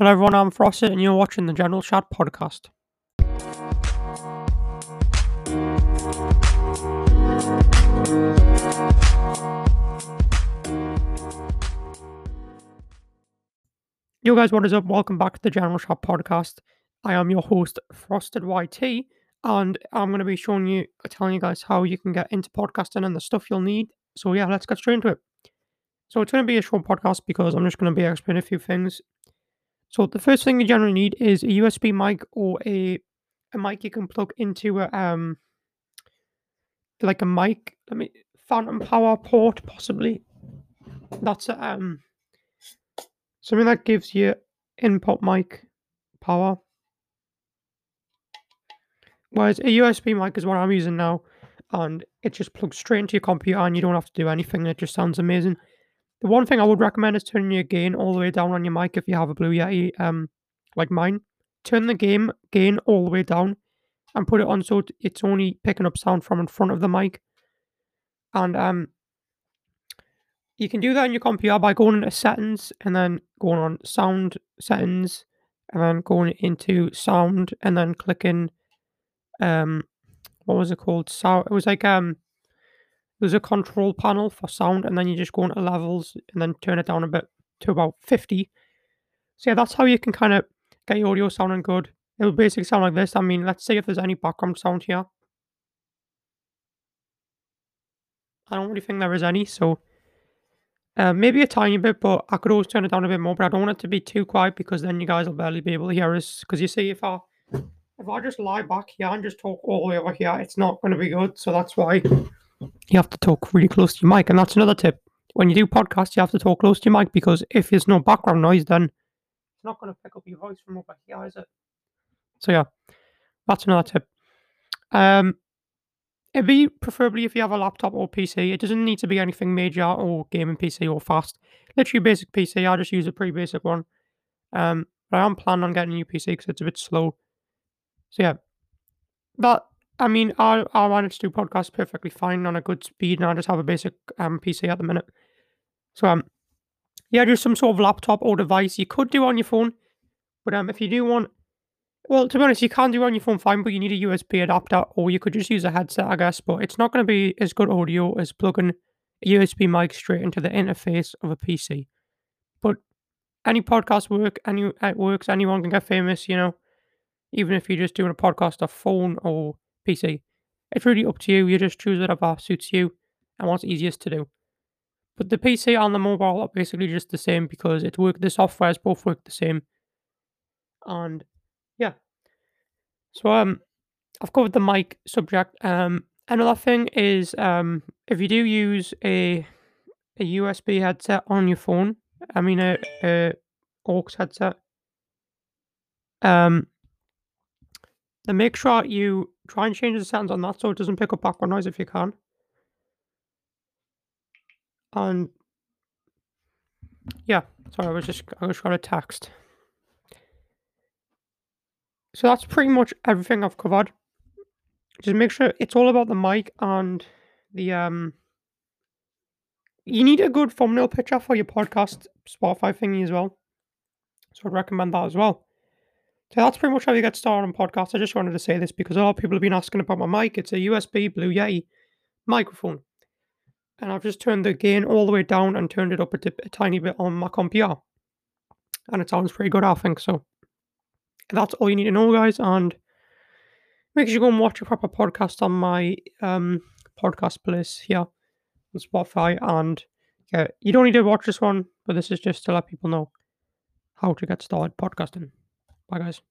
Hello, everyone. I'm Frosted, and you're watching the General Chat podcast. Yo, guys, what is up? Welcome back to the General Chat podcast. I am your host, Frosted YT, and I'm going to be showing you, telling you guys how you can get into podcasting and the stuff you'll need. So, yeah, let's get straight into it. So, it's going to be a short podcast because I'm just going to be explaining a few things so the first thing you generally need is a USB mic or a a mic you can plug into a um like a mic. Let me phantom power port possibly. That's a, um something that gives you input mic power. Whereas a USB mic is what I'm using now, and it just plugs straight into your computer and you don't have to do anything. It just sounds amazing. The one thing I would recommend is turning your gain all the way down on your mic if you have a Blue Yeti, um, like mine. Turn the game gain all the way down and put it on so it's only picking up sound from in front of the mic. And um, you can do that in your computer by going into settings and then going on sound settings and then going into sound and then clicking um what was it called? So it was like um there's a control panel for sound, and then you just go into levels and then turn it down a bit to about 50. So yeah, that's how you can kind of get your audio sounding good. It will basically sound like this. I mean, let's see if there's any background sound here. I don't really think there is any, so uh, maybe a tiny bit, but I could always turn it down a bit more. But I don't want it to be too quiet because then you guys will barely be able to hear us. Because you see, if I if I just lie back here and just talk all the way over here, it's not going to be good. So that's why you have to talk really close to your mic. And that's another tip. When you do podcasts, you have to talk close to your mic because if there's no background noise, then it's not going to pick up your voice from over here, is it? So yeah, that's another tip. Um, it'd be preferably if you have a laptop or PC. It doesn't need to be anything major or gaming PC or fast. Literally basic PC. I just use a pretty basic one. Um, but I am planning on getting a new PC because it's a bit slow. So yeah, but I mean, I I manage to do podcasts perfectly fine on a good speed, and I just have a basic um PC at the minute. So um, yeah, just some sort of laptop or device you could do on your phone, but um, if you do want, well, to be honest, you can do it on your phone fine, but you need a USB adapter, or you could just use a headset, I guess. But it's not going to be as good audio as plugging a USB mic straight into the interface of a PC. But any podcast work, any it works. Anyone can get famous, you know. Even if you're just doing a podcast off phone or PC. It's really up to you. You just choose whatever suits you and what's easiest to do. But the PC and the mobile are basically just the same because it work. The softwares both work the same. And yeah, so um, I've covered the mic subject. Um, another thing is um, if you do use a a USB headset on your phone, I mean a, a aux headset, um, then make sure you try and change the settings on that so it doesn't pick up background noise if you can. And yeah, sorry, I was just I was trying to text. So that's pretty much everything I've covered. Just make sure it's all about the mic and the um. You need a good thumbnail picture for your podcast Spotify thingy as well. So I'd recommend that as well. So that's pretty much how you get started on podcasts. I just wanted to say this because a lot of people have been asking about my mic. It's a USB Blue Yeti microphone. And I've just turned the gain all the way down and turned it up a, a tiny bit on my computer. And it sounds pretty good, I think. So that's all you need to know, guys. And make sure you go and watch a proper podcast on my um, podcast place here on Spotify. And yeah, you don't need to watch this one, but this is just to let people know how to get started podcasting. Bye, guys.